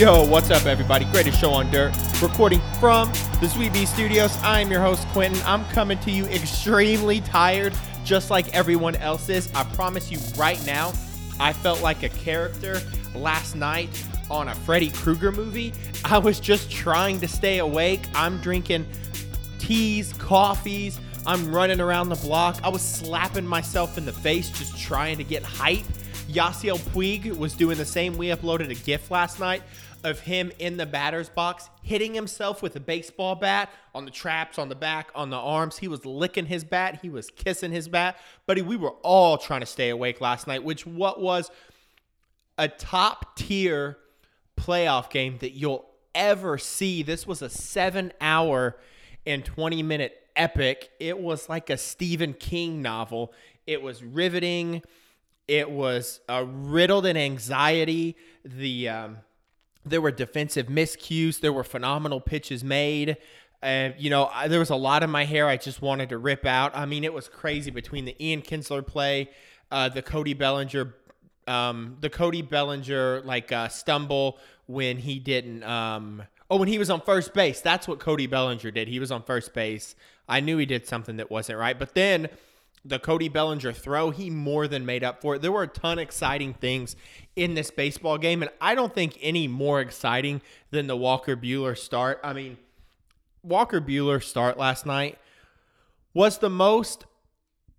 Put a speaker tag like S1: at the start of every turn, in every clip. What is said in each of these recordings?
S1: Yo, what's up, everybody? Greatest show on dirt. Recording from the Sweet Bee Studios. I am your host, Quentin. I'm coming to you extremely tired, just like everyone else is. I promise you right now, I felt like a character last night on a Freddy Krueger movie. I was just trying to stay awake. I'm drinking teas, coffees. I'm running around the block. I was slapping myself in the face just trying to get hype. Yasiel Puig was doing the same. We uploaded a GIF last night of him in the batter's box hitting himself with a baseball bat on the traps, on the back, on the arms. He was licking his bat, he was kissing his bat. Buddy, we were all trying to stay awake last night, which what was a top tier playoff game that you'll ever see. This was a 7 hour and 20 minute epic. It was like a Stephen King novel. It was riveting. It was uh, riddled in anxiety. The um, there were defensive miscues. There were phenomenal pitches made. And, you know, I, there was a lot of my hair I just wanted to rip out. I mean, it was crazy between the Ian Kinsler play, uh, the Cody Bellinger, um, the Cody Bellinger, like, uh, stumble when he didn't. Um, oh, when he was on first base. That's what Cody Bellinger did. He was on first base. I knew he did something that wasn't right. But then the Cody Bellinger throw, he more than made up for it. There were a ton of exciting things in this baseball game, and I don't think any more exciting than the Walker Buehler start. I mean, Walker Buehler start last night was the most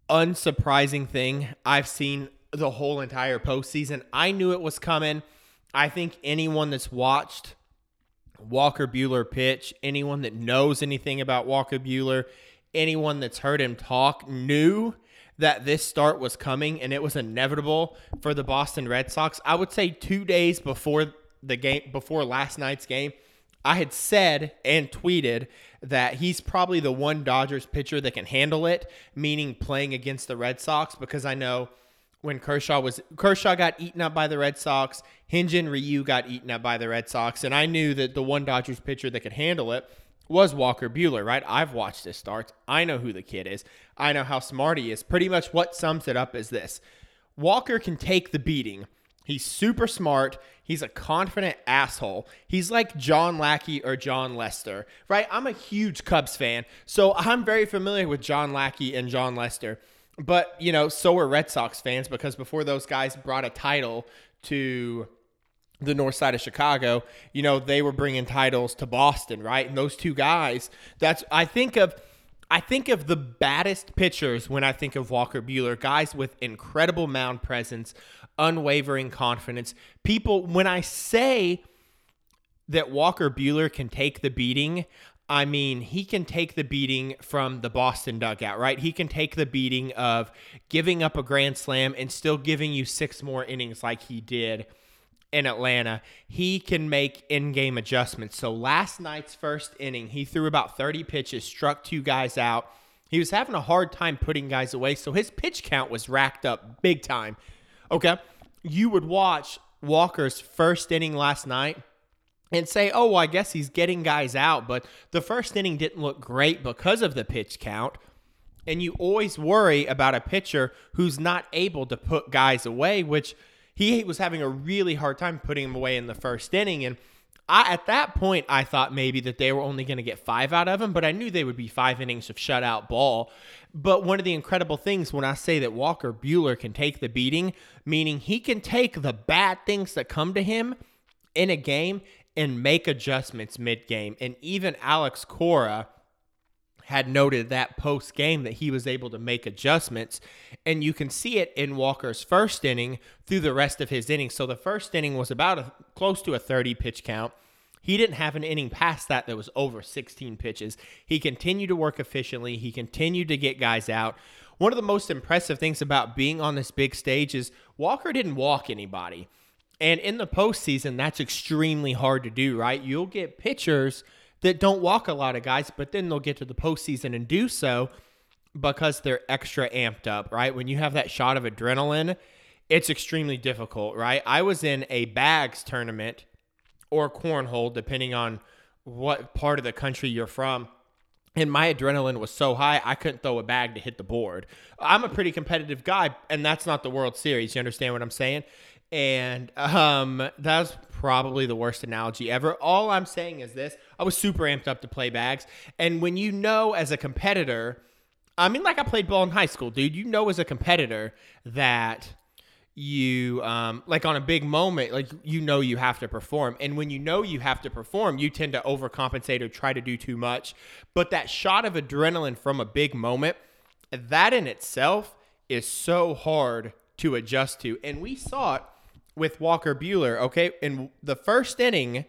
S1: unsurprising thing I've seen the whole entire postseason. I knew it was coming. I think anyone that's watched Walker Buehler pitch, anyone that knows anything about Walker Buehler, anyone that's heard him talk knew that this start was coming and it was inevitable for the Boston Red Sox. I would say 2 days before the game before last night's game, I had said and tweeted that he's probably the one Dodgers pitcher that can handle it, meaning playing against the Red Sox because I know when Kershaw was Kershaw got eaten up by the Red Sox, Hyun-Jin Ryu got eaten up by the Red Sox, and I knew that the one Dodgers pitcher that could handle it was Walker Buehler, right? I've watched his starts. I know who the kid is. I know how smart he is. Pretty much what sums it up is this Walker can take the beating. He's super smart. He's a confident asshole. He's like John Lackey or Jon Lester, right? I'm a huge Cubs fan, so I'm very familiar with John Lackey and Jon Lester. But, you know, so are Red Sox fans because before those guys brought a title to the north side of Chicago, you know, they were bringing titles to Boston, right? And those two guys, that's I think of I think of the baddest pitchers when I think of Walker Buehler, guys with incredible mound presence, unwavering confidence. People when I say that Walker Buehler can take the beating, I mean, he can take the beating from the Boston dugout, right? He can take the beating of giving up a grand slam and still giving you six more innings like he did in Atlanta, he can make in game adjustments. So last night's first inning, he threw about 30 pitches, struck two guys out. He was having a hard time putting guys away, so his pitch count was racked up big time. Okay. You would watch Walker's first inning last night and say, oh, well, I guess he's getting guys out, but the first inning didn't look great because of the pitch count. And you always worry about a pitcher who's not able to put guys away, which he was having a really hard time putting him away in the first inning. And I, at that point, I thought maybe that they were only going to get five out of him, but I knew they would be five innings of shutout ball. But one of the incredible things when I say that Walker Buehler can take the beating, meaning he can take the bad things that come to him in a game and make adjustments mid game. And even Alex Cora had noted that post game that he was able to make adjustments. And you can see it in Walker's first inning through the rest of his innings. So the first inning was about a, close to a 30 pitch count. He didn't have an inning past that that was over 16 pitches. He continued to work efficiently, he continued to get guys out. One of the most impressive things about being on this big stage is Walker didn't walk anybody. And in the postseason, that's extremely hard to do, right? You'll get pitchers that don't walk a lot of guys, but then they'll get to the postseason and do so because they're extra amped up, right? When you have that shot of adrenaline, it's extremely difficult, right? I was in a bags tournament or cornhole, depending on what part of the country you're from. And my adrenaline was so high, I couldn't throw a bag to hit the board. I'm a pretty competitive guy, and that's not the World Series. You understand what I'm saying? And um, that was probably the worst analogy ever. All I'm saying is this. I was super amped up to play bags. And when you know as a competitor, I mean, like I played ball in high school, dude, you know as a competitor that you um like on a big moment like you know you have to perform. And when you know you have to perform you tend to overcompensate or try to do too much. But that shot of adrenaline from a big moment that in itself is so hard to adjust to. And we saw it with Walker Buehler, okay in the first inning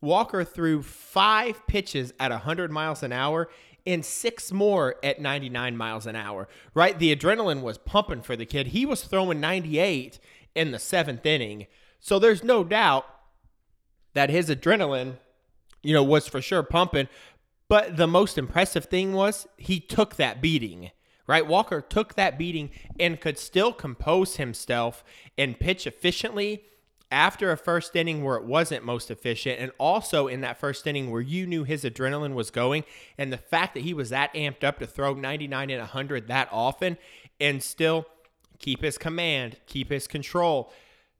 S1: Walker threw 5 pitches at 100 miles an hour and six more at 99 miles an hour, right? The adrenaline was pumping for the kid. He was throwing 98 in the seventh inning. So there's no doubt that his adrenaline, you know, was for sure pumping. But the most impressive thing was he took that beating, right? Walker took that beating and could still compose himself and pitch efficiently after a first inning where it wasn't most efficient, and also in that first inning where you knew his adrenaline was going, and the fact that he was that amped up to throw 99 and 100 that often and still keep his command, keep his control,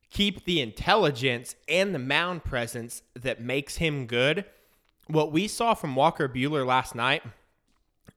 S1: keep the intelligence and the mound presence that makes him good. What we saw from Walker Buehler last night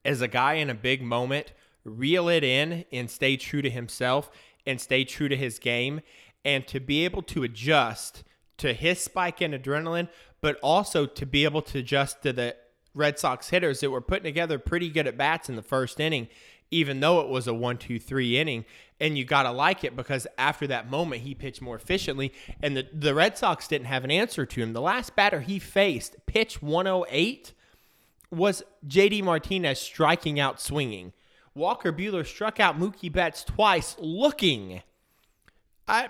S1: is a guy in a big moment reel it in and stay true to himself and stay true to his game and to be able to adjust to his spike in adrenaline, but also to be able to adjust to the Red Sox hitters that were putting together pretty good at bats in the first inning, even though it was a one, two, three inning. And you got to like it because after that moment, he pitched more efficiently. And the, the Red Sox didn't have an answer to him. The last batter he faced, pitch 108, was JD Martinez striking out swinging. Walker Buehler struck out Mookie Betts twice looking. I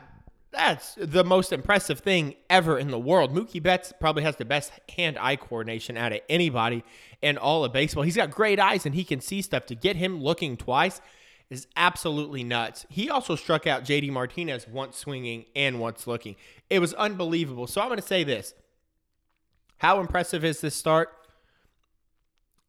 S1: that's the most impressive thing ever in the world. Mookie Betts probably has the best hand-eye coordination out of anybody in all of baseball. He's got great eyes and he can see stuff. To get him looking twice is absolutely nuts. He also struck out JD Martinez once swinging and once looking. It was unbelievable. So I'm going to say this. How impressive is this start?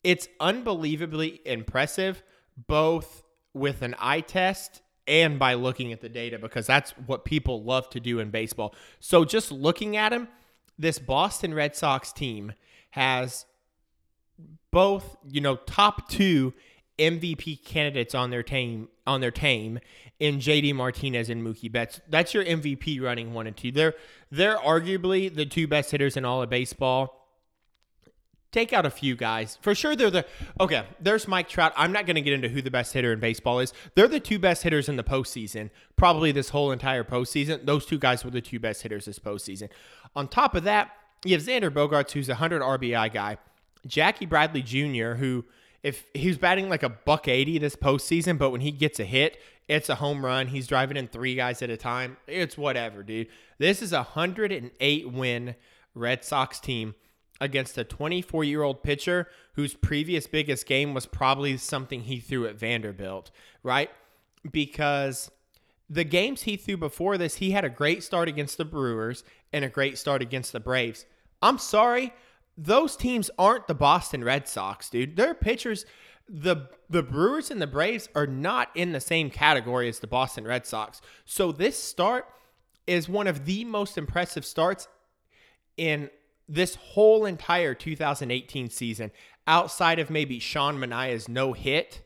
S1: It's unbelievably impressive both with an eye test and by looking at the data because that's what people love to do in baseball. So just looking at him, this Boston Red Sox team has both, you know, top 2 MVP candidates on their team on their team in JD Martinez and Mookie Betts. That's your MVP running 1 and 2. They're they're arguably the two best hitters in all of baseball take out a few guys. For sure, they're the okay. There's Mike Trout. I'm not going to get into who the best hitter in baseball is. They're the two best hitters in the postseason, probably this whole entire postseason. Those two guys were the two best hitters this postseason. On top of that, you have Xander Bogaerts, who's a 100 RBI guy. Jackie Bradley Jr., who if he's batting like a buck 80 this postseason, but when he gets a hit, it's a home run. He's driving in three guys at a time. It's whatever, dude. This is a 108 win Red Sox team against a 24 year old pitcher whose previous biggest game was probably something he threw at Vanderbilt, right? Because the games he threw before this, he had a great start against the Brewers and a great start against the Braves. I'm sorry, those teams aren't the Boston Red Sox, dude. Their pitchers, the the Brewers and the Braves are not in the same category as the Boston Red Sox. So this start is one of the most impressive starts in this whole entire 2018 season, outside of maybe Sean Manaea's no hit,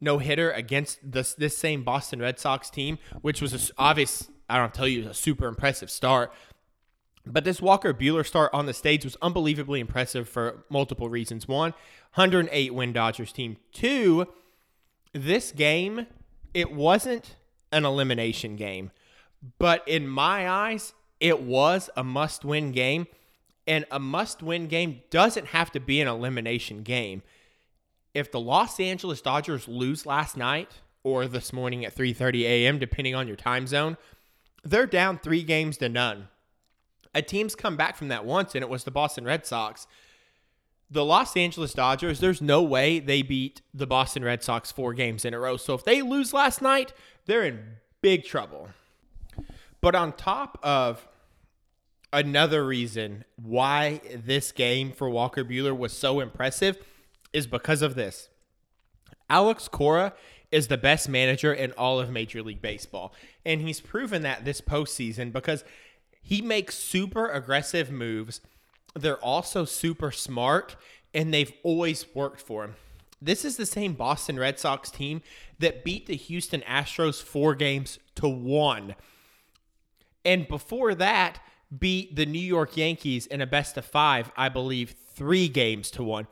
S1: no hitter against this this same Boston Red Sox team, which was a, obvious. I don't tell you a super impressive start. But this Walker Buehler start on the stage was unbelievably impressive for multiple reasons. One, 108 win Dodgers team. Two, this game, it wasn't an elimination game, but in my eyes, it was a must win game and a must win game doesn't have to be an elimination game. If the Los Angeles Dodgers lose last night or this morning at 3:30 a.m. depending on your time zone, they're down 3 games to none. A team's come back from that once and it was the Boston Red Sox. The Los Angeles Dodgers, there's no way they beat the Boston Red Sox 4 games in a row. So if they lose last night, they're in big trouble. But on top of another reason why this game for Walker Buehler was so impressive is because of this. Alex Cora is the best manager in all of Major League Baseball. And he's proven that this postseason because he makes super aggressive moves. They're also super smart, and they've always worked for him. This is the same Boston Red Sox team that beat the Houston Astros four games to one. And before that, beat the New York Yankees in a best of five, I believe, three games to one.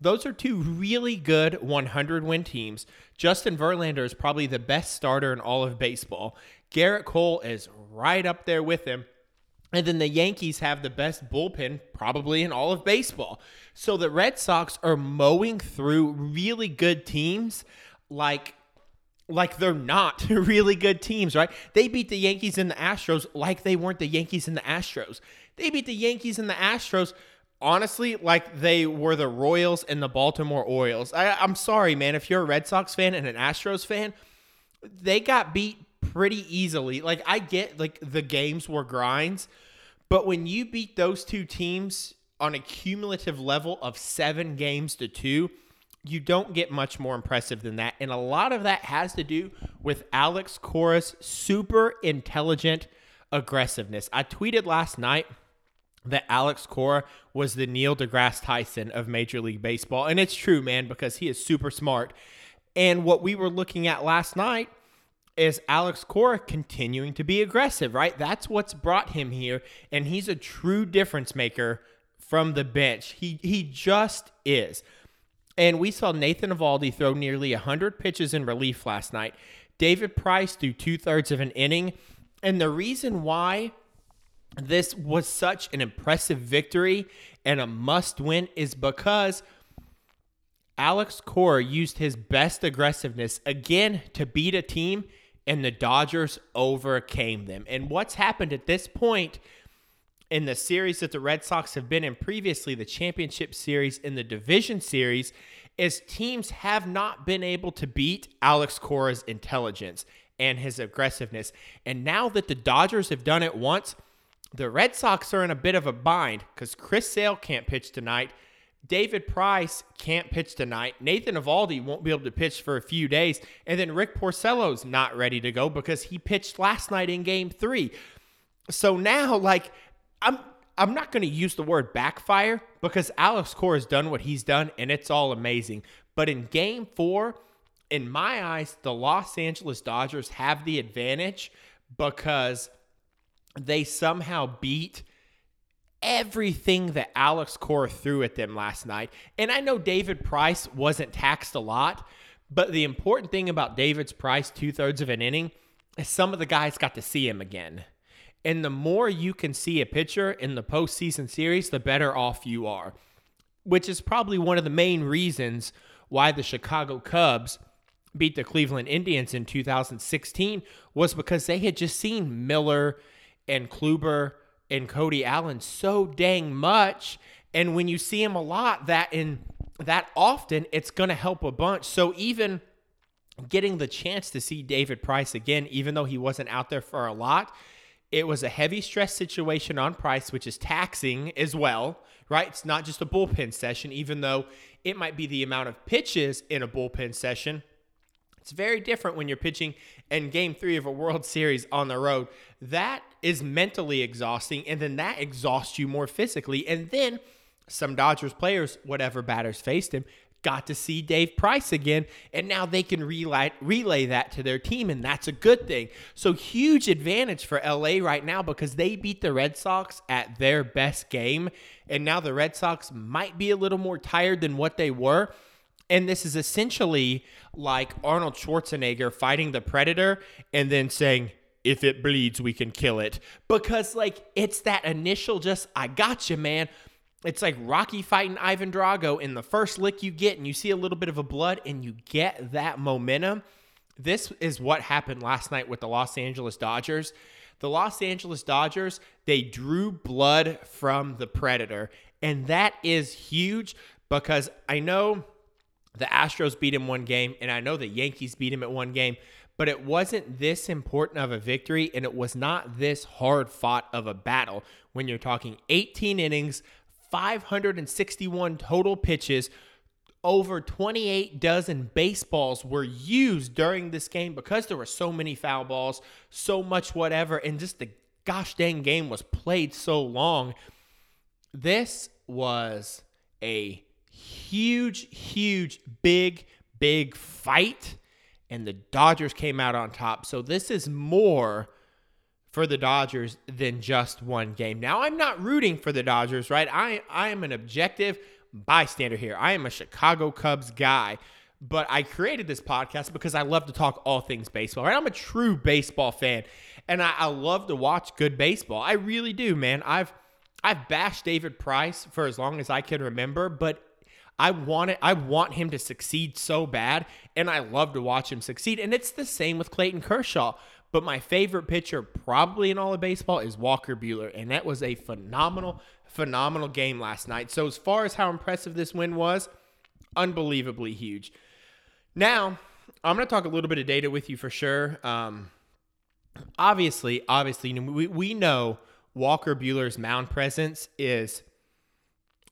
S1: Those are two really good 100 win teams. Justin Verlander is probably the best starter in all of baseball. Gerrit Cole is right up there with him. And then the Yankees have the best bullpen probably in all of baseball. So the Red Sox are mowing through really good teams like like they're not really good teams, right? They beat the Yankees and the Astros like they weren't the Yankees and the Astros. They beat the Yankees and the Astros honestly like they were the Royals and the Baltimore Orioles. I, I'm sorry, man. If you're a Red Sox fan and an Astros fan, they got beat pretty easily. Like I get like the games were grinds, but when you beat those two teams on a cumulative level of seven games to two, you don't get much more impressive than that. And a lot of that has to do with Alex Cora's super intelligent aggressiveness. I tweeted last night that Alex Cora was the Neil deGrasse Tyson of Major League Baseball. And it's true, man, because he is super smart. And what we were looking at last night is Alex Cora continuing to be aggressive, right? That's what's brought him here. And he's a true difference maker from the bench. He he just is. And we saw Nathan Eovaldi throw nearly 100 pitches in relief last night. David Price threw two thirds of an inning. And the reason why this was such an impressive victory and a must win is because Alex Cora used his best aggressiveness again to beat a team, and the Dodgers overcame them. And what's happened at this point in the series that the Red Sox have been in previously, the championship series and the division series, is teams have not been able to beat Alex Cora's intelligence and his aggressiveness. And now that the Dodgers have done it once, the Red Sox are in a bit of a bind because Chris Sale can't pitch tonight. David Price can't pitch tonight. Nathan Eovaldi won't be able to pitch for a few days. And then Rick Porcello's not ready to go because he pitched last night in game three. So now, like, I'm I'm not going to use the word backfire because Alex Cora has done what he's done and it's all amazing. But in game four, in my eyes, the Los Angeles Dodgers have the advantage because they somehow beat everything that Alex Cora threw at them last night. And I know David Price wasn't taxed a lot, but the important thing about David's Price, two thirds of an inning, is some of the guys got to see him again. And the more you can see a pitcher in the postseason series, the better off you are, which is probably one of the main reasons why the Chicago Cubs beat the Cleveland Indians in 2016 was because they had just seen Miller and Kluber and Cody Allen so dang much. And when you see him a lot, that in that often, it's going to help a bunch. So even getting the chance to see David Price again, even though he wasn't out there for a lot, it was a heavy stress situation on Price, which is taxing as well, right? It's not just a bullpen session, even though it might be the amount of pitches in a bullpen session. It's very different when you're pitching in game three of a World Series on the road. That is mentally exhausting, and then that exhausts you more physically. And then some Dodgers players, whatever batters faced him, got to see Dave Price again, and now they can relay, relay that to their team, and that's a good thing. So, huge advantage for LA right now because they beat the Red Sox at their best game, and now the Red Sox might be a little more tired than what they were. And this is essentially like Arnold Schwarzenegger fighting the Predator and then saying, if it bleeds, we can kill it. Because, like, it's that initial just, I got you, man. It's like Rocky fighting Ivan Drago. In the first lick you get, and you see a little bit of a blood, and you get that momentum. This is what happened last night with the Los Angeles Dodgers. The Los Angeles Dodgers, they drew blood from the Predator. And that is huge because I know the Astros beat him one game, and I know the Yankees beat him at one game, but it wasn't this important of a victory, and it was not this hard fought of a battle when you're talking 18 innings, 561 total pitches, over 28 dozen baseballs were used during this game because there were so many foul balls, so much whatever, and just the gosh dang game was played so long. This was a huge, huge, big, big fight, and the Dodgers came out on top. So this is more for the Dodgers than just one game. Now, I'm not rooting for the Dodgers, right? I, I am an objective bystander here. I am a Chicago Cubs guy, but I created this podcast because I love to talk all things baseball, right? I'm a true baseball fan, and I, I love to watch good baseball. I really do, man. I've I've bashed David Price for as long as I can remember, but I want it. I want him to succeed so bad, and I love to watch him succeed. And it's the same with Clayton Kershaw. But my favorite pitcher, probably in all of baseball, is Walker Buehler, and that was a phenomenal, phenomenal game last night. So as far as how impressive this win was, unbelievably huge. Now I'm going to talk a little bit of data with you for sure. Um, obviously, obviously, we we know Walker Buehler's mound presence is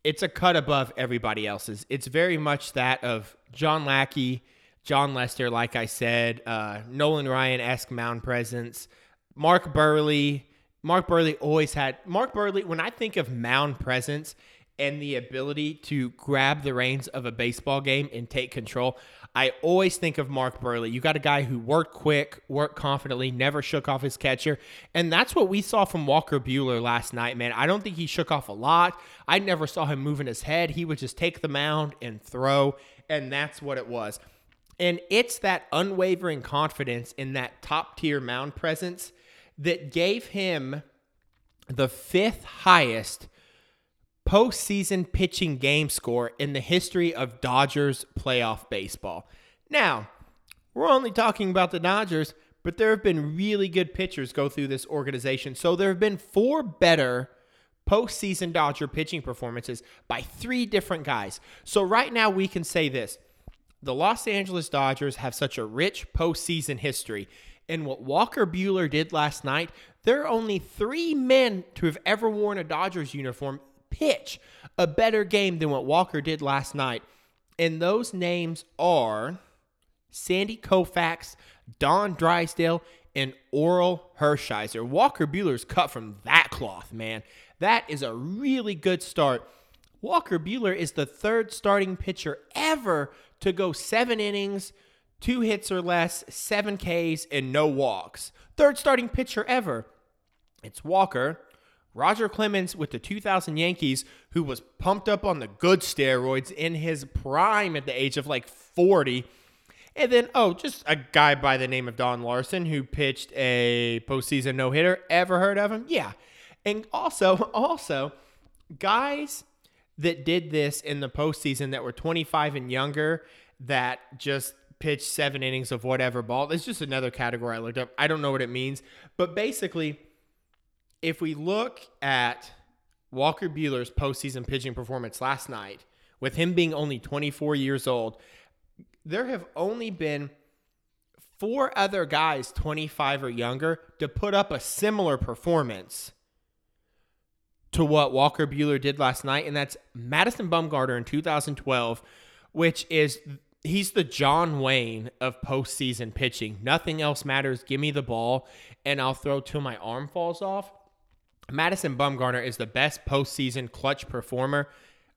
S1: it's a cut above everybody else's. It's very much that of John Lackey, Jon Lester, like I said, uh, Nolan Ryan esque mound presence, Mark Buehrle. Mark Buehrle always had Mark Buehrle. When I think of mound presence and the ability to grab the reins of a baseball game and take control, I always think of Mark Buehrle. You got a guy who worked quick, worked confidently, never shook off his catcher. And that's what we saw from Walker Buehler last night, man. I don't think he shook off a lot. I never saw him moving his head. He would just take the mound and throw. And that's what it was. And it's that unwavering confidence in that top tier mound presence that gave him the fifth highest postseason pitching game score in the history of Dodgers playoff baseball. Now, we're only talking about the Dodgers, but there have been really good pitchers go through this organization. So there have been four better postseason Dodger pitching performances by three different guys. So right now we can say this the Los Angeles Dodgers have such a rich postseason history. And what Walker Buehler did last night, there are only three men to have ever worn a Dodgers uniform pitch a better game than what Walker did last night. And those names are Sandy Koufax, Don Drysdale, and Orel Hershiser. Walker Buehler's cut from that cloth, man. That is a really good start. Walker Buehler is the third starting pitcher ever to go seven innings, two hits or less, seven Ks, and no walks. Third starting pitcher ever. It's Walker, Roger Clemens with the 2000 Yankees, who was pumped up on the good steroids in his prime at the age of like 40. And then, oh, just a guy by the name of Don Larsen who pitched a postseason no hitter. Ever heard of him? Yeah. And also, also, guys that did this in the postseason that were 25 and younger that just pitched seven innings of whatever ball. It's just another category I looked up. I don't know what it means. But basically, if we look at Walker Buehler's postseason pitching performance last night, with him being only 24 years old, there have only been four other guys 25 or younger to put up a similar performance to what Walker Buehler did last night, and that's Madison Bumgarner in 2012, which is he's the John Wayne of postseason pitching. Nothing else matters. Give me the ball, and I'll throw till my arm falls off. Madison Bumgarner is the best postseason clutch performer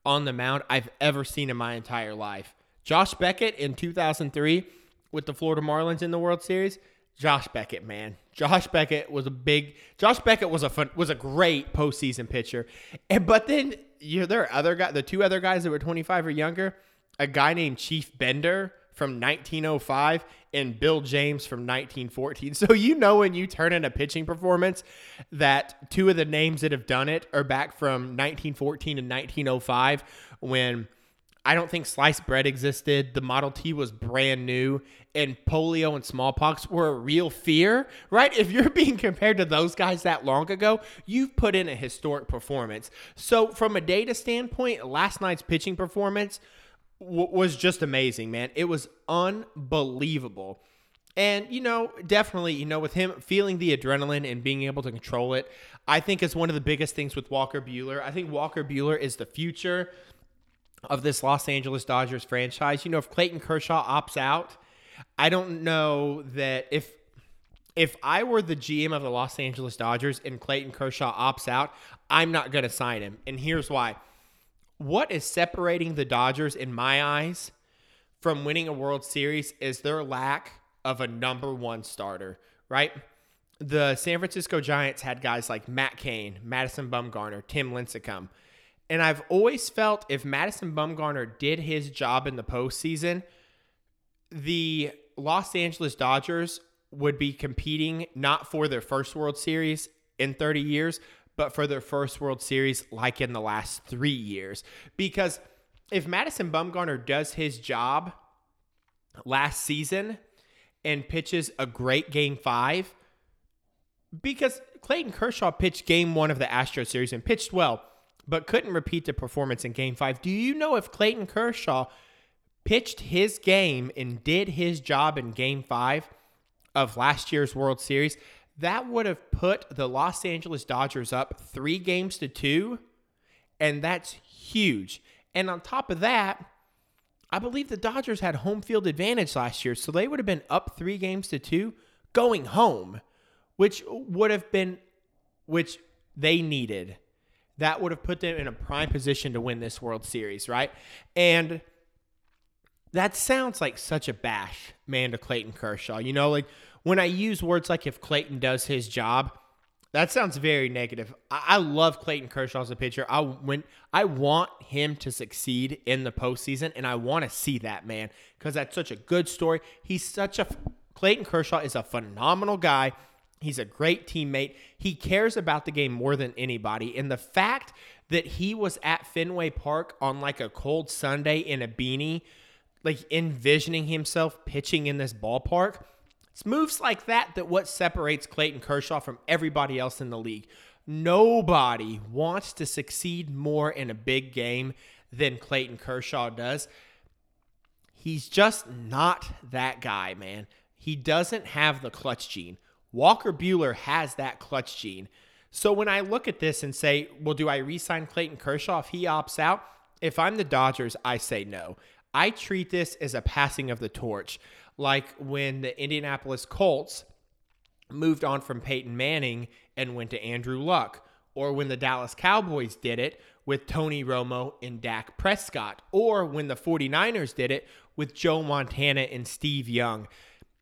S1: on the mound I've ever seen in my entire life. Josh Beckett in 2003 with the Florida Marlins in the World Series. Josh Beckett, man, Josh Beckett was a big. Josh Beckett was a fun, was a great postseason pitcher, and but then you know, there are other guys, the two other guys that were 25 or younger. A guy named Chief Bender from 1905 and Bill James from 1914. So you know when you turn in a pitching performance that two of the names that have done it are back from 1914 and 1905 when I don't think sliced bread existed. The Model T was brand new, and polio and smallpox were a real fear, right? If you're being compared to those guys that long ago, you've put in a historic performance. So, from a data standpoint, last night's pitching performance w- was just amazing, man. It was unbelievable. And, you know, definitely, you know, with him feeling the adrenaline and being able to control it, I think is one of the biggest things with Walker Buehler. I think Walker Buehler is the future. Of this Los Angeles Dodgers franchise. You know, if Clayton Kershaw opts out, I don't know that if if I were the GM of the Los Angeles Dodgers and Clayton Kershaw opts out, I'm not going to sign him. And here's why. What is separating the Dodgers in my eyes from winning a World Series is their lack of a number 1 starter, right? The San Francisco Giants had guys like Matt Cain, Madison Bumgarner, Tim Lincecum. And I've always felt if Madison Bumgarner did his job in the postseason, the Los Angeles Dodgers would be competing not for their first World Series in 30 years, but for their first World Series like in the last three years. Because if Madison Bumgarner does his job last season and pitches a great game five, because Clayton Kershaw pitched game one of the Astro series and pitched well, but couldn't repeat the performance in game five. Do you know if Clayton Kershaw pitched his game and did his job in game five of last year's World Series? That would have put the Los Angeles Dodgers up three games to two, and that's huge. And on top of that, I believe the Dodgers had home field advantage last year, so they would have been up three games to two going home which would have been, which they needed. That would have put them in a prime position to win this World Series, right? And that sounds like such a bash, man, to Clayton Kershaw. You know, like when I use words like if Clayton does his job, that sounds very negative. I, I love Clayton Kershaw as a pitcher. I when I want him to succeed in the postseason, and I want to see that man because that's such a good story. He's such a Clayton Kershaw is a phenomenal guy. He's a great teammate. He cares about the game more than anybody. And the fact that he was at Fenway Park on like a cold Sunday in a beanie, like envisioning himself pitching in this ballpark, it's moves like that that what separates Clayton Kershaw from everybody else in the league. Nobody wants to succeed more in a big game than Clayton Kershaw does. He's just not that guy, man. He doesn't have the clutch gene. Walker Buehler has that clutch gene. So when I look at this and say, well, do I re sign Clayton Kershaw if he opts out? If I'm the Dodgers, I say no. I treat this as a passing of the torch, like when the Indianapolis Colts moved on from Peyton Manning and went to Andrew Luck, or when the Dallas Cowboys did it with Tony Romo and Dak Prescott, or when the 49ers did it with Joe Montana and Steve Young.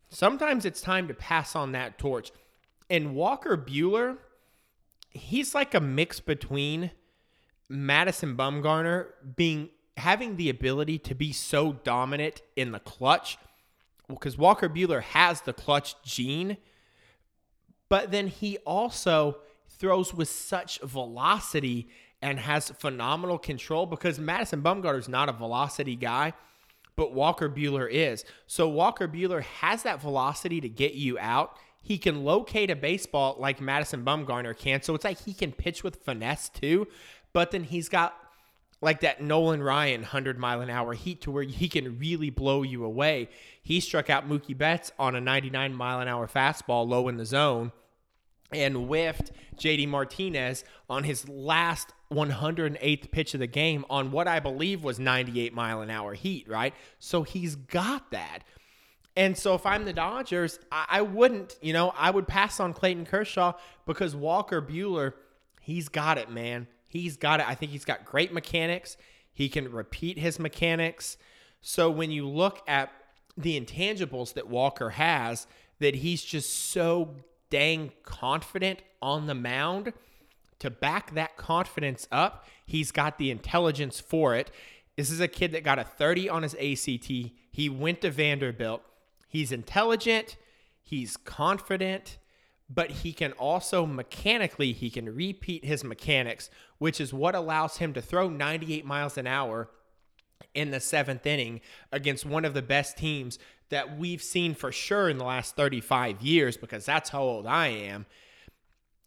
S1: Sometimes it's time to pass on that torch. And Walker Buehler, he's like a mix between Madison Bumgarner being having the ability to be so dominant in the clutch because Walker Buehler has the clutch gene, but then he also throws with such velocity and has phenomenal control because Madison Bumgarner is not a velocity guy but Walker Buehler is. So Walker Buehler has that velocity to get you out. He can locate a baseball like Madison Bumgarner can. So it's like he can pitch with finesse too, but then he's got like that Nolan Ryan 100 mile an hour heat to where he can really blow you away. He struck out Mookie Betts on a 99 mile an hour fastball low in the zone and whiffed JD Martinez on his last 108th pitch of the game on what I believe was 98 mile an hour heat, right? So he's got that. And so if I'm the Dodgers, I, I wouldn't, you know, I would pass on Clayton Kershaw because Walker Buehler, he's got it, man. He's got it. I think he's got great mechanics. He can repeat his mechanics. So when you look at the intangibles that Walker has, that he's just so dang confident on the mound. To back that confidence up, he's got the intelligence for it. This is a kid that got a 30 on his ACT. He went to Vanderbilt. He's intelligent, he's confident, but he can also mechanically he can repeat his mechanics, which is what allows him to throw 98 miles an hour in the 7th inning against one of the best teams that we've seen for sure in the last 35 years because that's how old I am.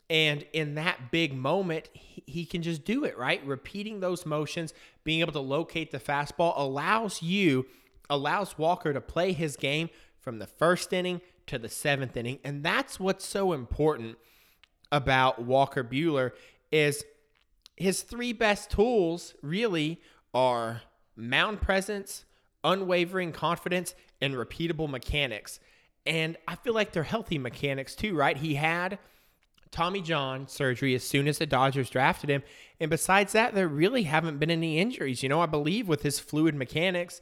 S1: And in that big moment, he, can just do it, right? Repeating those motions, being able to locate the fastball allows you, allows Walker to play his game from the first inning to the seventh inning. And that's what's so important about Walker Buehler is his three best tools really are mound presence, unwavering confidence, and repeatable mechanics. And I feel like they're healthy mechanics too, right? He had Tommy John surgery as soon as the Dodgers drafted him. And besides that, there really haven't been any injuries. You know, I believe with his fluid mechanics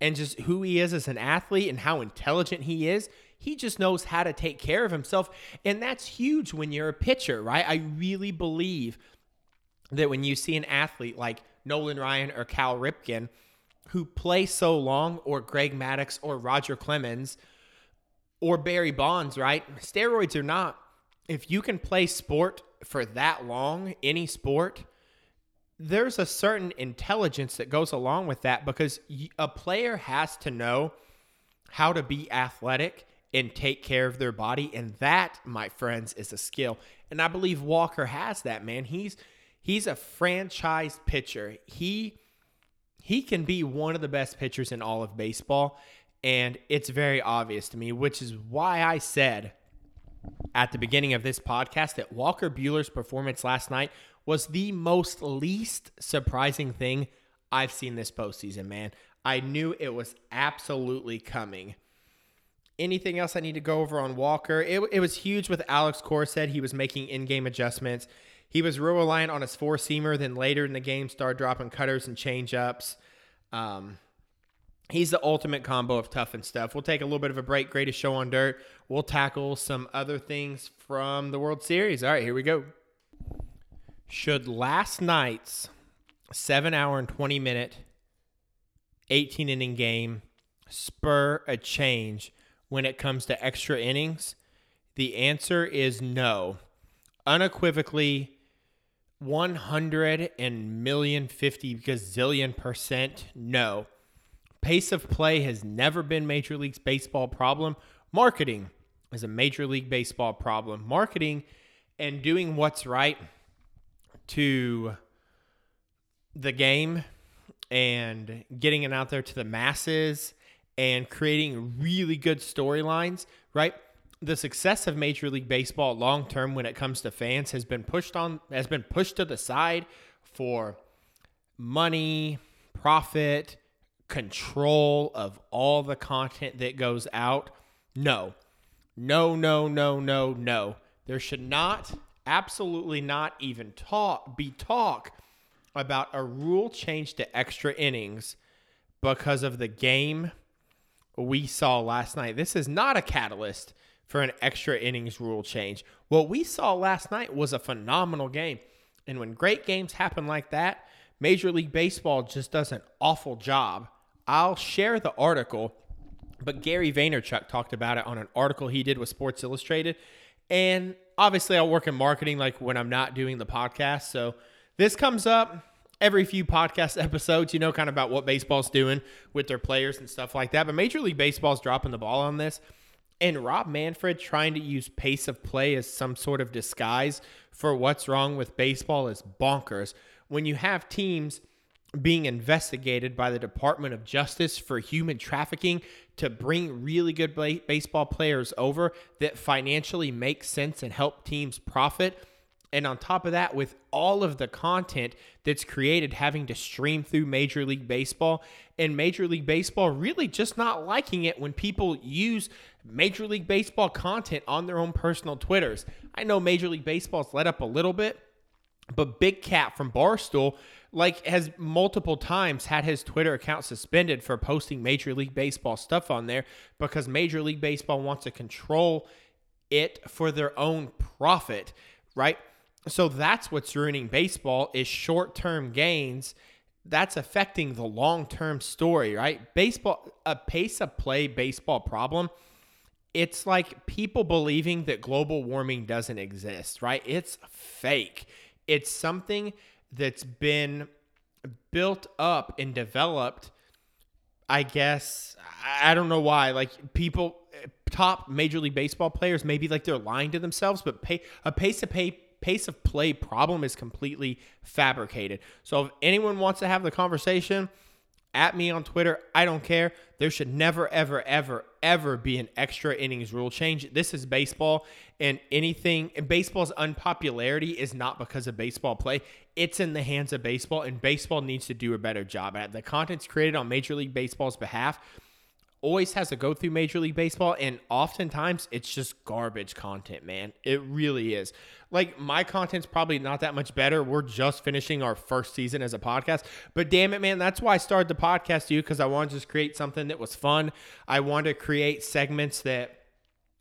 S1: and just who he is as an athlete and how intelligent he is, he just knows how to take care of himself. And that's huge when you're a pitcher, right? I really believe that when you see an athlete like Nolan Ryan or Cal Ripken who play so long, or Greg Maddux or Roger Clemens or Barry Bonds, right? Steroids or not, if you can play sport for that long, any sport, there's a certain intelligence that goes along with that because a player has to know how to be athletic and take care of their body and that my friends is a skill. And i believe walker has that man. He's he's a franchise pitcher. He he can be one of the best pitchers in all of baseball and it's very obvious to me which is why i said at the beginning of this podcast that Walker Buehler's performance last night was the most least surprising thing I've seen this postseason, man. I knew it was absolutely coming. Anything else I need to go over on Walker? It, it was huge with Alex Cora said he was making in game adjustments. He was real reliant on his four seamer, then later in the game started dropping cutters and change ups. Um, He's the ultimate combo of tough and stuff. We'll take a little bit of a break. Greatest show on dirt. We'll tackle some other things from the World Series. All right, here we go. Should last night's seven hour and 20 minute, 18 inning game spur a change when it comes to extra innings? The answer is no. Unequivocally, 100 and million 50 gazillion percent no. Pace of play has never been Major League Baseball problem. Marketing is a Major League Baseball problem. Marketing and doing what's right to the game and getting it out there to the masses and creating really good storylines, right? The success of Major League Baseball long term when it comes to fans has been pushed on has been pushed to the side for money, profit, control of all the content that goes out. No, no, no, no, no, no. There should not, absolutely not even talk, be talk about a rule change to extra innings because of the game we saw last night. This is not a catalyst for an extra innings rule change. What we saw last night was a phenomenal game. And when great games happen like that, Major League Baseball just does an awful job I'll share the article, but Gary Vaynerchuk talked about it on an article he did with Sports Illustrated. And obviously, I work in marketing like when I'm not doing the podcast. So this comes up every few podcast episodes, you know, kind of about what baseball's doing with their players and stuff like that. But Major League Baseball's dropping the ball on this. And Rob Manfred trying to use pace of play as some sort of disguise for what's wrong with baseball is bonkers. When you have teams being investigated by the Department of Justice for human trafficking to bring really good baseball players over that financially make sense and help teams profit. And on top of that, with all of the content that's created having to stream through Major League Baseball, and Major League Baseball really just not liking it when people use Major League Baseball content on their own personal Twitters. I know Major League Baseball's let up a little bit, but Big Cat from Barstool like has multiple times had his Twitter account suspended for posting Major League Baseball stuff on there because Major League Baseball wants to control it for their own profit, right? So that's what's ruining baseball is short-term gains. That's affecting the long-term story, right? Baseball a pace of play baseball problem. It's like people believing that global warming doesn't exist, right? It's fake. It's something that's been built up and developed i guess i don't know why like people top major league baseball players maybe like they're lying to themselves but pay a pace of pay pace of play problem is completely fabricated. So if anyone wants to have the conversation at me on Twitter. I don't care. There should never, ever, ever, ever be an extra innings rule change. This is baseball, and anything, and baseball's unpopularity is not because of baseball play. It's in the hands of baseball, and baseball needs to do a better job at it. The content's created on Major League Baseball's behalf always has to go through Major League Baseball, and oftentimes it's just garbage content, man. It really is. Like, my content's probably not that much better. We're just finishing our first season as a podcast, but damn it, man, that's why I started the podcast, you, because I wanted to just create something that was fun. I wanted to create segments that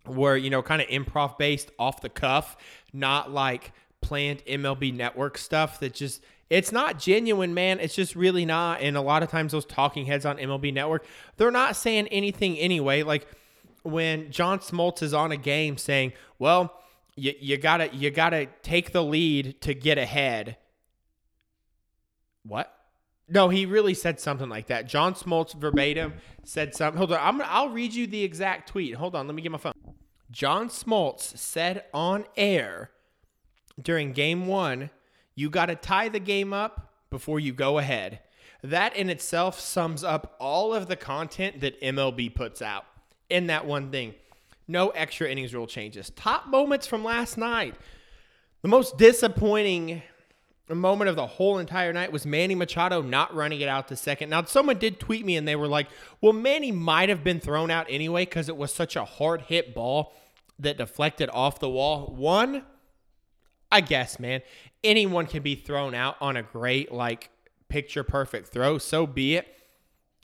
S1: were, you know, kind of improv based off the cuff, not like planned MLB network stuff that just it's not genuine, man. It's just really not. And a lot of times, those talking heads on MLB Network, they're not saying anything anyway. Like when John Smoltz is on a game saying, "Well, you, you gotta you gotta take the lead to get ahead." What? No, he really said something like that. John Smoltz verbatim said something. Hold on, I'm, I'll read you the exact tweet. Hold on, let me get my phone. John Smoltz said on air during Game One you got to tie the game up before you go ahead. That in itself sums up all of the content that MLB puts out in that one thing. No extra innings rule changes. Top moments from last night. The most disappointing moment of the whole entire night was Manny Machado not running it out to second. Now, someone did tweet me and they were like, well, Manny might have been thrown out anyway because it was such a hard hit ball that deflected off the wall. One, I guess, man anyone can be thrown out on a great, like, picture perfect throw. So be it.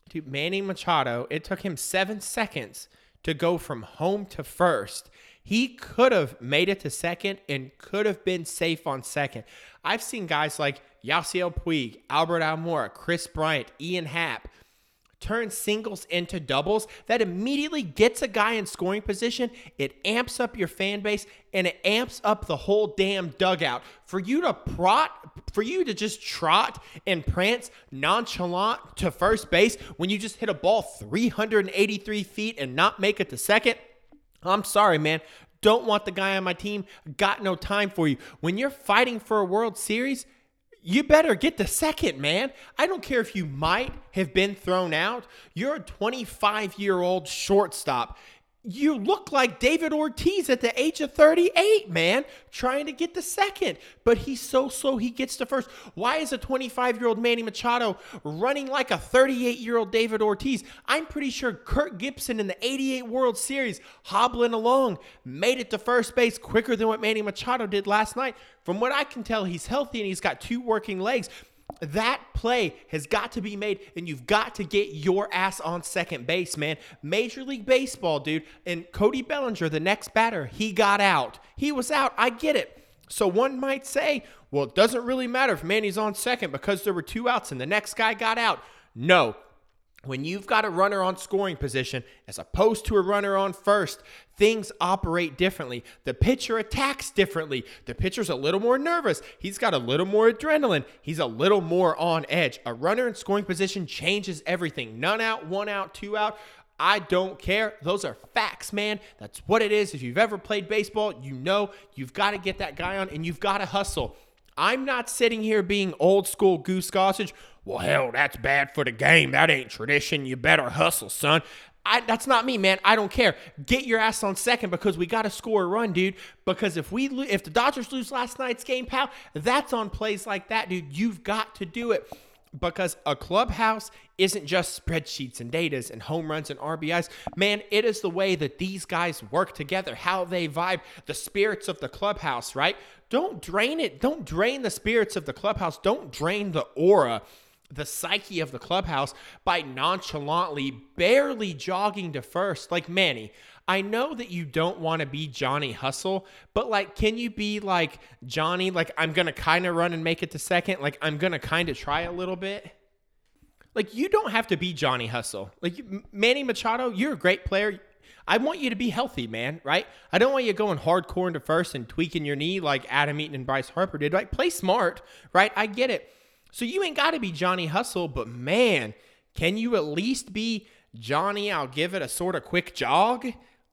S1: Dude, Manny Machado, it took him seven seconds to go from home to first. He could have made it to second and could have been safe on second. I've seen guys like Yasiel Puig, Albert Almora, Kris Bryant, Ian Happ turn singles into doubles, that immediately gets a guy in scoring position. It amps up your fan base and it amps up the whole damn dugout. For you to prot, for you to just trot and prance nonchalant to first base when you just hit a ball 383 feet and not make it to second. I'm sorry, man. Don't want the guy on my team. Got no time for you. When you're fighting for a World Series, you better get the second, man. I don't care if you might have been thrown out. You're a 25 year old shortstop you look like David Ortiz at the age of 38, man, trying to get the second. But he's so slow, he gets the first. Why is a 25 year old Manny Machado running like a 38 year old David Ortiz? I'm pretty sure Kirk Gibson in the 88 World Series, hobbling along, made it to first base quicker than what Manny Machado did last night. From what I can tell, he's healthy and he's got two working legs. That play has got to be made, and you've got to get your ass on second base, man. Major League Baseball, dude. And Cody Bellinger, the next batter, he got out. He was out. I get it. So one might say, well, it doesn't really matter if Manny's on second because there were two outs and the next guy got out. No, when you've got a runner on scoring position as opposed to a runner on first, things operate differently. The pitcher attacks differently. The pitcher's a little more nervous. He's got a little more adrenaline. He's a little more on edge. A runner in scoring position changes everything. None out, one out, two out. I don't care. Those are facts, man. That's what it is. If you've ever played baseball, you know you've got to get that guy on and you've got to hustle. I'm not sitting here being old school Goose Gossage. Well, hell, that's bad for the game. That ain't tradition. You better hustle, son. I, that's not me, man. I don't care. Get your ass on second because we got to score a run, dude. Because if we lo- if the Dodgers lose last night's game, pal, that's on plays like that, dude. You've got to do it because a clubhouse isn't just spreadsheets and datas and home runs and RBIs. Man, it is the way that these guys work together, how they vibe, the spirits of the clubhouse, right? Don't drain it. Don't drain the spirits of the clubhouse. Don't drain the aura the psyche of the clubhouse by nonchalantly, barely jogging to first. Like, Manny, I know that you don't want to be Johnny Hustle, but like, can you be like Johnny? Like, I'm going to kind of run and make it to second. Like, I'm going to kind of try a little bit. Like, you don't have to be Johnny Hustle. Like, Manny Machado, you're a great player. I want you to be healthy, man, right? I don't want you going hardcore into first and tweaking your knee like Adam Eaton and Bryce Harper did. Right? Play smart, right? I get it. So you ain't got to be Johnny Hustle, but man, can you at least be Johnny? I'll give it a sort of quick jog.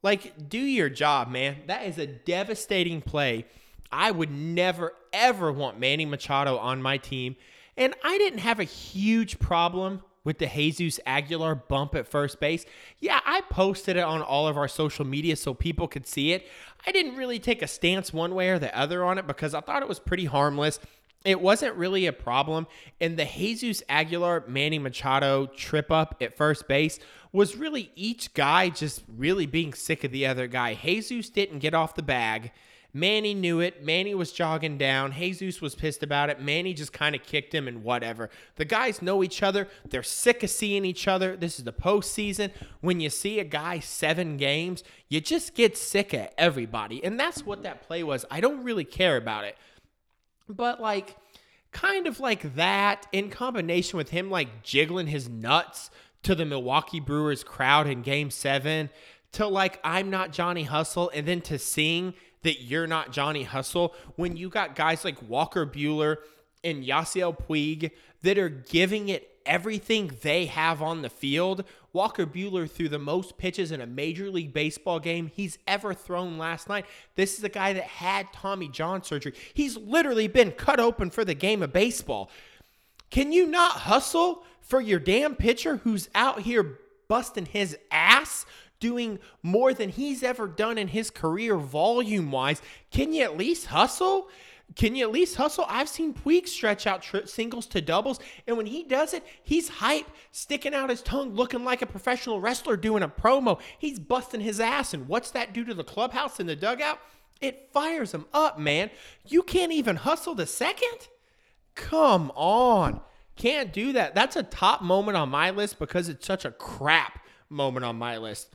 S1: Like, do your job, man. That is a devastating play. I would never, ever want Manny Machado on my team. And I didn't have a huge problem with the Jesus Aguilar bump at first base. Yeah, I posted it on all of our social media so people could see it. I didn't really take a stance one way or the other on it because I thought it was pretty harmless. It wasn't really a problem. And the Jesus Aguilar Manny Machado trip up at first base was really each guy just really being sick of the other guy. Jesus didn't get off the bag. Manny knew it. Manny was jogging down. Jesus was pissed about it. Manny just kind of kicked him and whatever. The guys know each other. They're sick of seeing each other. This is the postseason. When you see a guy seven games, you just get sick of everybody. And that's what that play was. I don't really care about it. But like, kind of like that in combination with him like jiggling his nuts to the Milwaukee Brewers crowd in game seven to like, I'm not Johnny Hustle, and then to sing that you're not Johnny Hustle when you got guys like Walker Buehler and Yasiel Puig that are giving it everything they have on the field. Walker Buehler threw the most pitches in a Major League Baseball game he's ever thrown last night. This is a guy that had Tommy John surgery. He's literally been cut open for the game of baseball. Can you not hustle for your damn pitcher who's out here busting his ass doing more than he's ever done in his career volume wise. Can you at least hustle? Can you at least hustle? I've seen Puig stretch out tri- singles to doubles, and when he does it, he's hype, sticking out his tongue, looking like a professional wrestler doing a promo. He's busting his ass, and what's that do to the clubhouse and the dugout? It fires him up, man. You can't even hustle the second? Come on. Can't do that. That's a top moment on my list because it's such a crap moment on my list.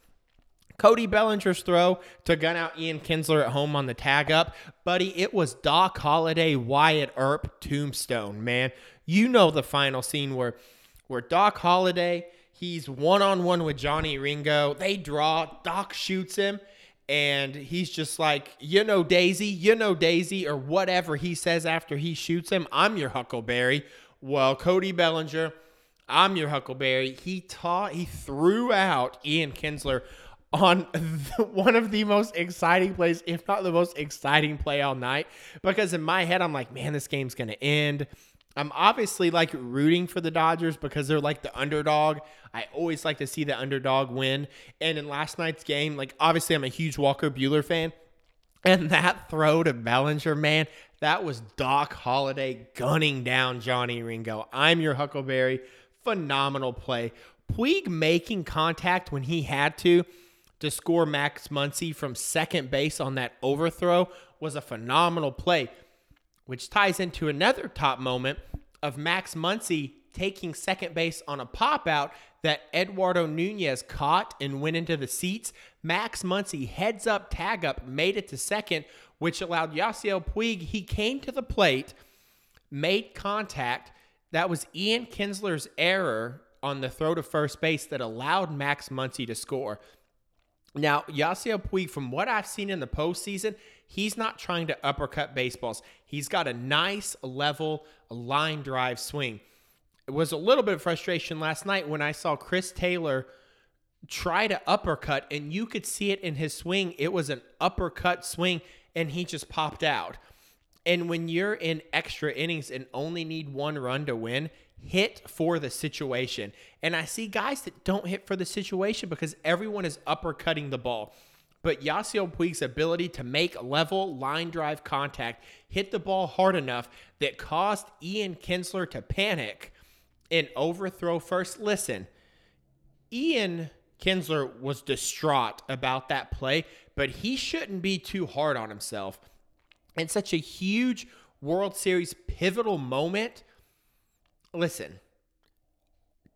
S1: Cody Bellinger's throw to gun out Ian Kinsler at home on the tag up. Buddy, it was Doc Holliday, Wyatt Earp, Tombstone, man. You know the final scene where where Doc Holliday, he's one on one with Johnny Ringo. They draw, Doc shoots him, and he's just like, you know, Daisy, you know, Daisy, or whatever he says after he shoots him. I'm your Huckleberry. Well, Cody Bellinger, I'm your Huckleberry. He taught, he threw out Ian Kinsler on one of the most exciting plays, if not the most exciting play all night. Because in my head, I'm like, man, this game's going to end. I'm obviously like rooting for the Dodgers because they're like the underdog. I always like to see the underdog win. And in last night's game, like obviously I'm a huge Walker Buehler fan. And that throw to Bellinger, man, that was Doc Holliday gunning down Johnny Ringo. I'm your Huckleberry. Phenomenal play. Puig making contact when he had to to score Max Muncy from second base on that overthrow was a phenomenal play, which ties into another top moment of Max Muncy taking second base on a pop out that Eduardo Nunez caught and went into the seats. Max Muncy heads up, tag up, made it to second, which allowed Yasiel Puig. He came to the plate, made contact. That was Ian Kinsler's error on the throw to first base that allowed Max Muncy to score. Now, Yasiel Puig, from what I've seen in the postseason, he's not trying to uppercut baseballs. He's got a nice level line drive swing. It was a little bit of frustration last night when I saw Chris Taylor try to uppercut, and you could see it in his swing. It was an uppercut swing, and he just popped out. And when you're in extra innings and only need one run to win, hit for the situation. And I see guys that don't hit for the situation because everyone is uppercutting the ball. But Yasiel Puig's ability to make level line drive contact, hit the ball hard enough that caused Ian Kinsler to panic and overthrow first. Listen, Ian Kinsler was distraught about that play, but he shouldn't be too hard on himself. In such a huge World Series pivotal moment, listen,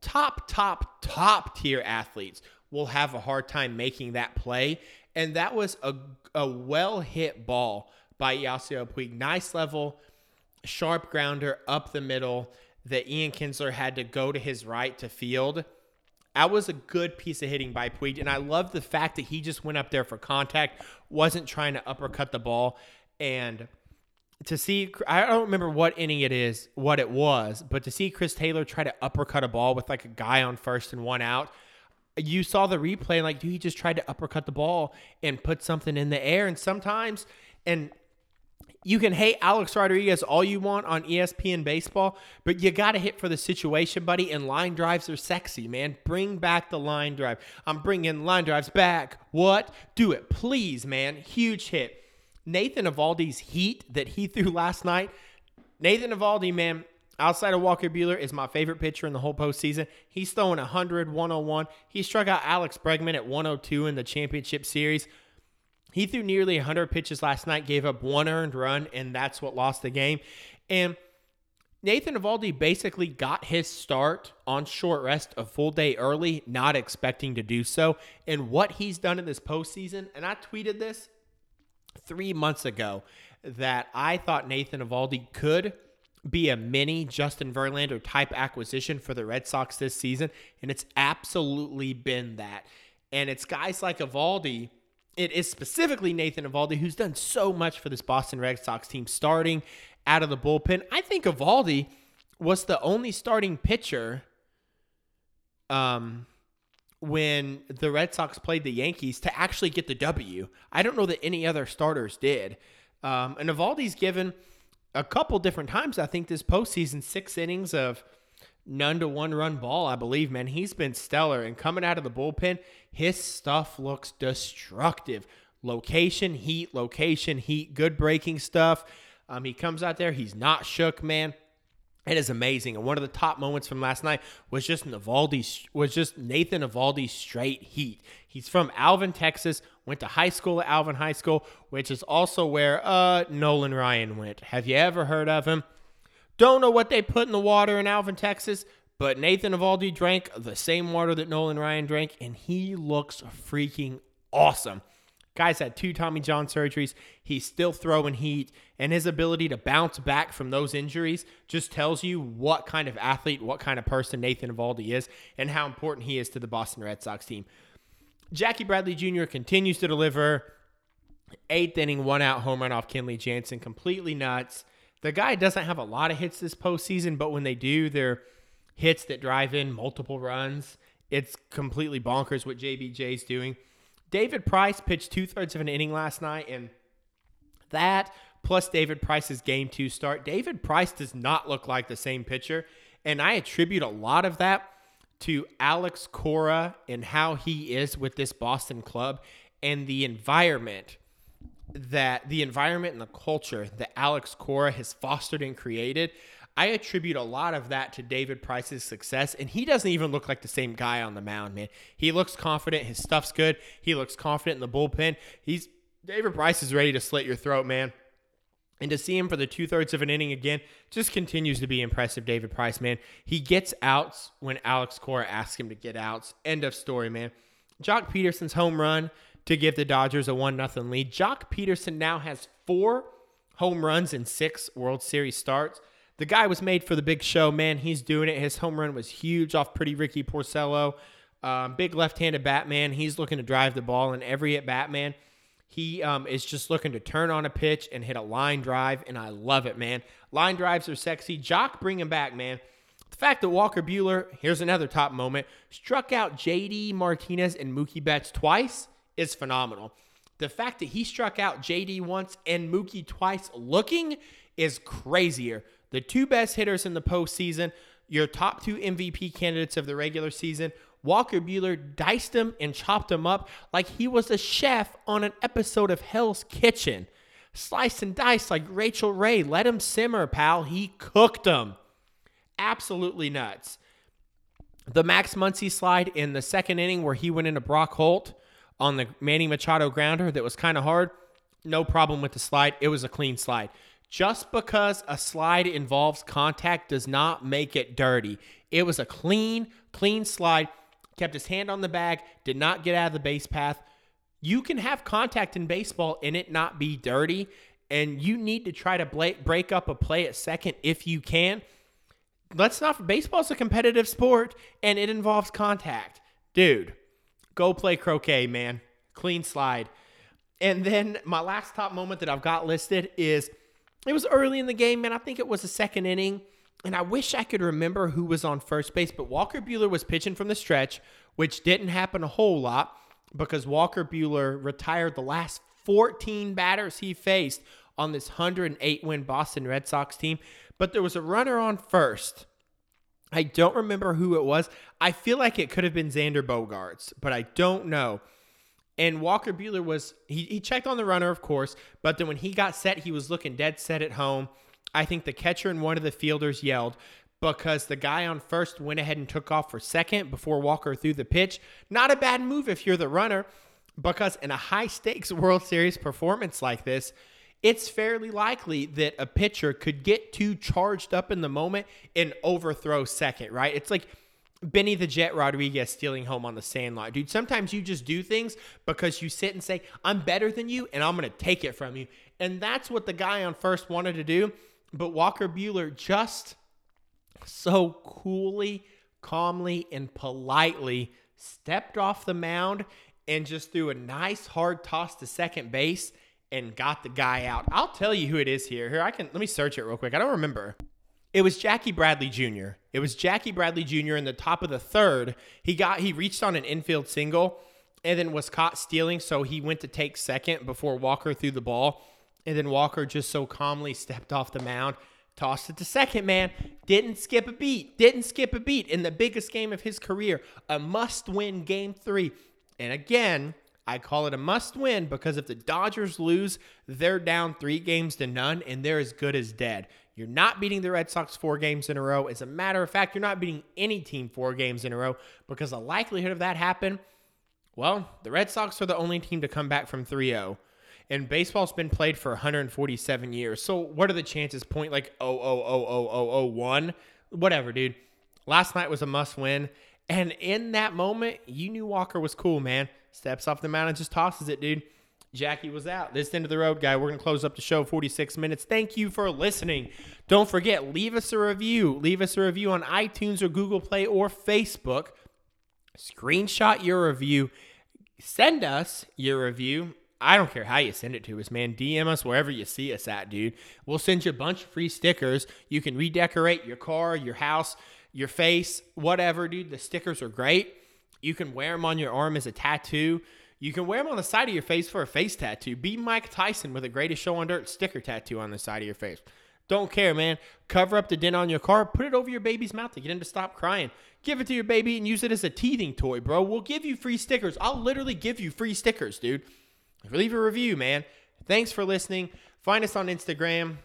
S1: top, top, top tier athletes will have a hard time making that play. And that was a, a well hit ball by Yasiel Puig. Nice level, sharp grounder up the middle that Ian Kinsler had to go to his right to field. That was a good piece of hitting by Puig. And I love the fact that he just went up there for contact, wasn't trying to uppercut the ball. And to see I don't remember what inning it is, what it was, but to see Chris Taylor try to uppercut a ball with like a guy on first and one out, you saw the replay and like, dude, he just tried to uppercut the ball and put something in the air. And sometimes, and you can hate Alex Rodriguez all you want on ESPN baseball, but you got to hit for the situation, buddy. And line drives are sexy, man. Bring back the line drive. I'm bringing line drives back. What? Do it, please, man. Huge hit. Nathan Eovaldi's heat that he threw last night. Nathan Eovaldi, man, outside of Walker Buehler, is my favorite pitcher in the whole postseason. He's throwing 100, 101. He struck out Alex Bregman at 102 in the championship series. He threw nearly 100 pitches last night, gave up one earned run, and that's what lost the game. And Nathan Eovaldi basically got his start on short rest a full day early, not expecting to do so. And what he's done in this postseason, and I tweeted this three months ago that I thought Nathan Eovaldi could be a mini Justin Verlander type acquisition for the Red Sox this season, and it's absolutely been that. And it's guys like Eovaldi it is specifically Nathan Eovaldi who's done so much for this Boston Red Sox team, starting out of the bullpen. I think Eovaldi was the only starting pitcher um, when the Red Sox played the Yankees to actually get the W. I don't know that any other starters did. Um, and Eovaldi's given a couple different times, I think, this postseason, six innings of – none to one run ball, I believe, man. He's been stellar. And coming out of the bullpen, his stuff looks destructive. Location, heat, location, heat, good breaking stuff. Um, he comes out there, he's not shook, man. It is amazing. And one of the top moments from last night was just Navaldi was just Nathan Eovaldi's straight heat. He's from Alvin, Texas, went to high school at Alvin High School, which is also where uh Nolan Ryan went. Have you ever heard of him? Don't know what they put in the water in Alvin, Texas, but Nathan Eovaldi drank the same water that Nolan Ryan drank, and he looks freaking awesome. Guy's had two Tommy John surgeries. He's still throwing heat, and his ability to bounce back from those injuries just tells you what kind of athlete, what kind of person Nathan Eovaldi is, and how important he is to the Boston Red Sox team. Jackie Bradley Jr. continues to deliver. Eighth inning, one out home run off Kenley Jansen. Completely nuts. The guy doesn't have a lot of hits this postseason, but when they do, they're hits that drive in multiple runs. It's completely bonkers what JBJ's doing. David Price pitched two thirds of an inning last night, and that plus David Price's game two start. David Price does not look like the same pitcher, and I attribute a lot of that to Alex Cora and how he is with this Boston club and the environment that the environment and the culture that Alex Cora has fostered and created, I attribute a lot of that to David Price's success. And he doesn't even look like the same guy on the mound, man. He looks confident. His stuff's good. He looks confident in the bullpen. He's David Price is ready to slit your throat, man. And to see him for the two thirds of an inning again just continues to be impressive, David Price, man. He gets outs when Alex Cora asks him to get outs. End of story, man. Joc Pederson's home run to give the Dodgers a 1 0 lead. Joc Pederson now has four home runs in six World Series starts. The guy was made for the big show, man. He's doing it. His home run was huge off pretty Ricky Porcello. Um, big left-handed Batman. He's looking to drive the ball in every at Batman. He um, is just looking to turn on a pitch and hit a line drive, and I love it, man. Line drives are sexy. Joc, bring him back, man. The fact that Walker Buehler, here's another top moment, struck out JD Martinez and Mookie Betts twice is phenomenal. The fact that he struck out JD once and Mookie twice looking is crazier. The two best hitters in the postseason, your top two MVP candidates of the regular season, Walker Buehler diced him and chopped him up like he was a chef on an episode of Hell's Kitchen. Slice and dice like Rachael Ray. Let him simmer, pal. He cooked them. Absolutely nuts. The Max Muncy slide in the second inning where he went into Brock Holt on the Manny Machado grounder that was kind of hard. No problem with the slide. It was a clean slide. Just because a slide involves contact does not make it dirty. It was a clean, clean slide. Kept his hand on the bag, did not get out of the base path. You can have contact in baseball and it not be dirty. And you need to try to break up a play at second if you can. Let's not, baseball's a competitive sport and it involves contact. Dude, Go play croquet, man. Clean slide. And then my last top moment that I've got listed is it was early in the game, man. I think it was the second inning. And I wish I could remember who was on first base, but Walker Buehler was pitching from the stretch, which didn't happen a whole lot because Walker Buehler retired the last 14 batters he faced on this 108 win Boston Red Sox team. But there was a runner on first. I don't remember who it was. I feel like it could have been Xander Bogaerts, but I don't know. And Walker Buehler was, he, he checked on the runner, of course, but then when he got set, he was looking dead set at home. I think the catcher and one of the fielders yelled because the guy on first went ahead and took off for second before Walker threw the pitch. Not a bad move if you're the runner, because in a high stakes World Series performance like this, it's fairly likely that a pitcher could get too charged up in the moment and overthrow second, right? It's like Benny the Jet Rodriguez stealing home on the sandlot. Dude, sometimes you just do things because you sit and say, I'm better than you and I'm going to take it from you. And that's what the guy on first wanted to do. But Walker Buehler just so coolly, calmly, and politely stepped off the mound and just threw a nice hard toss to second base and got the guy out. I'll tell you who it is here. Here, I can let me search it real quick. I don't remember. It was Jackie Bradley Jr. It was Jackie Bradley Jr. in the top of the third. He got he reached on an infield single and then was caught stealing, so he went to take second before Walker threw the ball. And then Walker just so calmly stepped off the mound, tossed it to second, man. Didn't skip a beat. Didn't skip a beat in the biggest game of his career. A must win game three. And again, I call it a must win because if the Dodgers lose, they're down three games to none and they're as good as dead. You're not beating the Red Sox four games in a row. As a matter of fact, you're not beating any team four games in a row because the likelihood of that happen, well, the Red Sox are the only team to come back from 3 0. And baseball's been played for 147 years. So what are the chances? Point like 0000001? Whatever, dude. Last night was a must win. And in that moment, you knew Walker was cool, man steps off the mound and just tosses it, dude. Jackie was out. This end of the road, guy. We're going to close up the show 46 minutes. Thank you for listening. Don't forget, leave us a review. Leave us a review on iTunes or Google Play or Facebook. Screenshot your review. Send us your review. I don't care how you send it to us, man. DM us wherever you see us at, dude. We'll send you a bunch of free stickers. You can redecorate your car, your house, your face, whatever, dude. The stickers are great. You can wear them on your arm as a tattoo. You can wear them on the side of your face for a face tattoo. Be Mike Tyson with a greatest show on dirt sticker tattoo on the side of your face. Don't care, man. Cover up the dent on your car. Put it over your baby's mouth to get him to stop crying. Give it to your baby and use it as a teething toy, bro. We'll give you free stickers. I'll literally give you free stickers, dude. Leave a review, man. Thanks for listening. Find us on Instagram,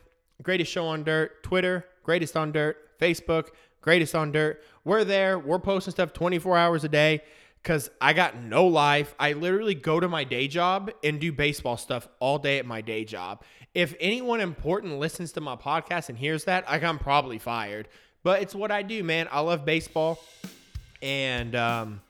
S1: Greatest Show on Dirt, Twitter, Greatest on Dirt, Facebook, Greatest on Dirt. We're there. We're posting stuff 24 hours a day because I got no life. I literally go to my day job and do baseball stuff all day at my day job. If anyone important listens to my podcast and hears that, like I'm probably fired. But it's what I do, man. I love baseball. And um,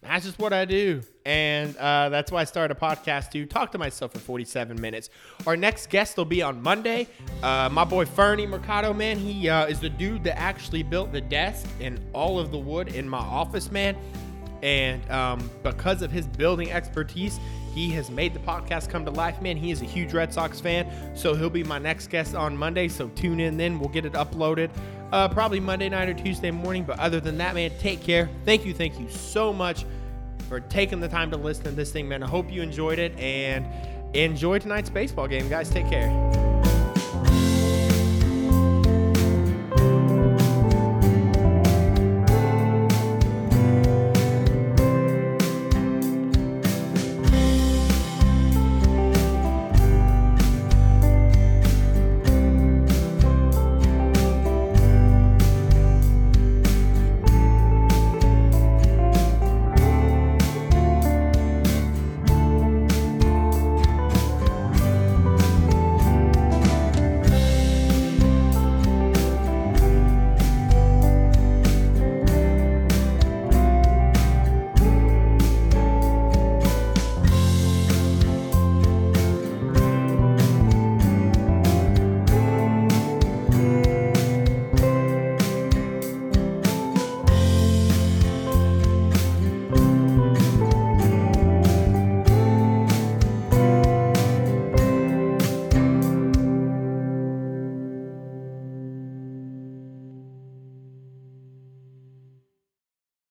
S1: that's just what I do. And uh, that's why I started a podcast to talk to myself for 47 minutes. Our next guest will be on Monday. Uh, my boy Fernie Mercado, man, he uh, is the dude that actually built the desk and all of the wood in my office, man. And um, because of his building expertise, he has made the podcast come to life, man. He is a huge Red Sox fan, so he'll be my next guest on Monday. So tune in then. We'll get it uploaded uh, probably Monday night or Tuesday morning. But other than that, man, take care. Thank you, thank you so much for taking the time to listen to this thing, man. I hope you enjoyed it and enjoy tonight's baseball game, guys. Take care.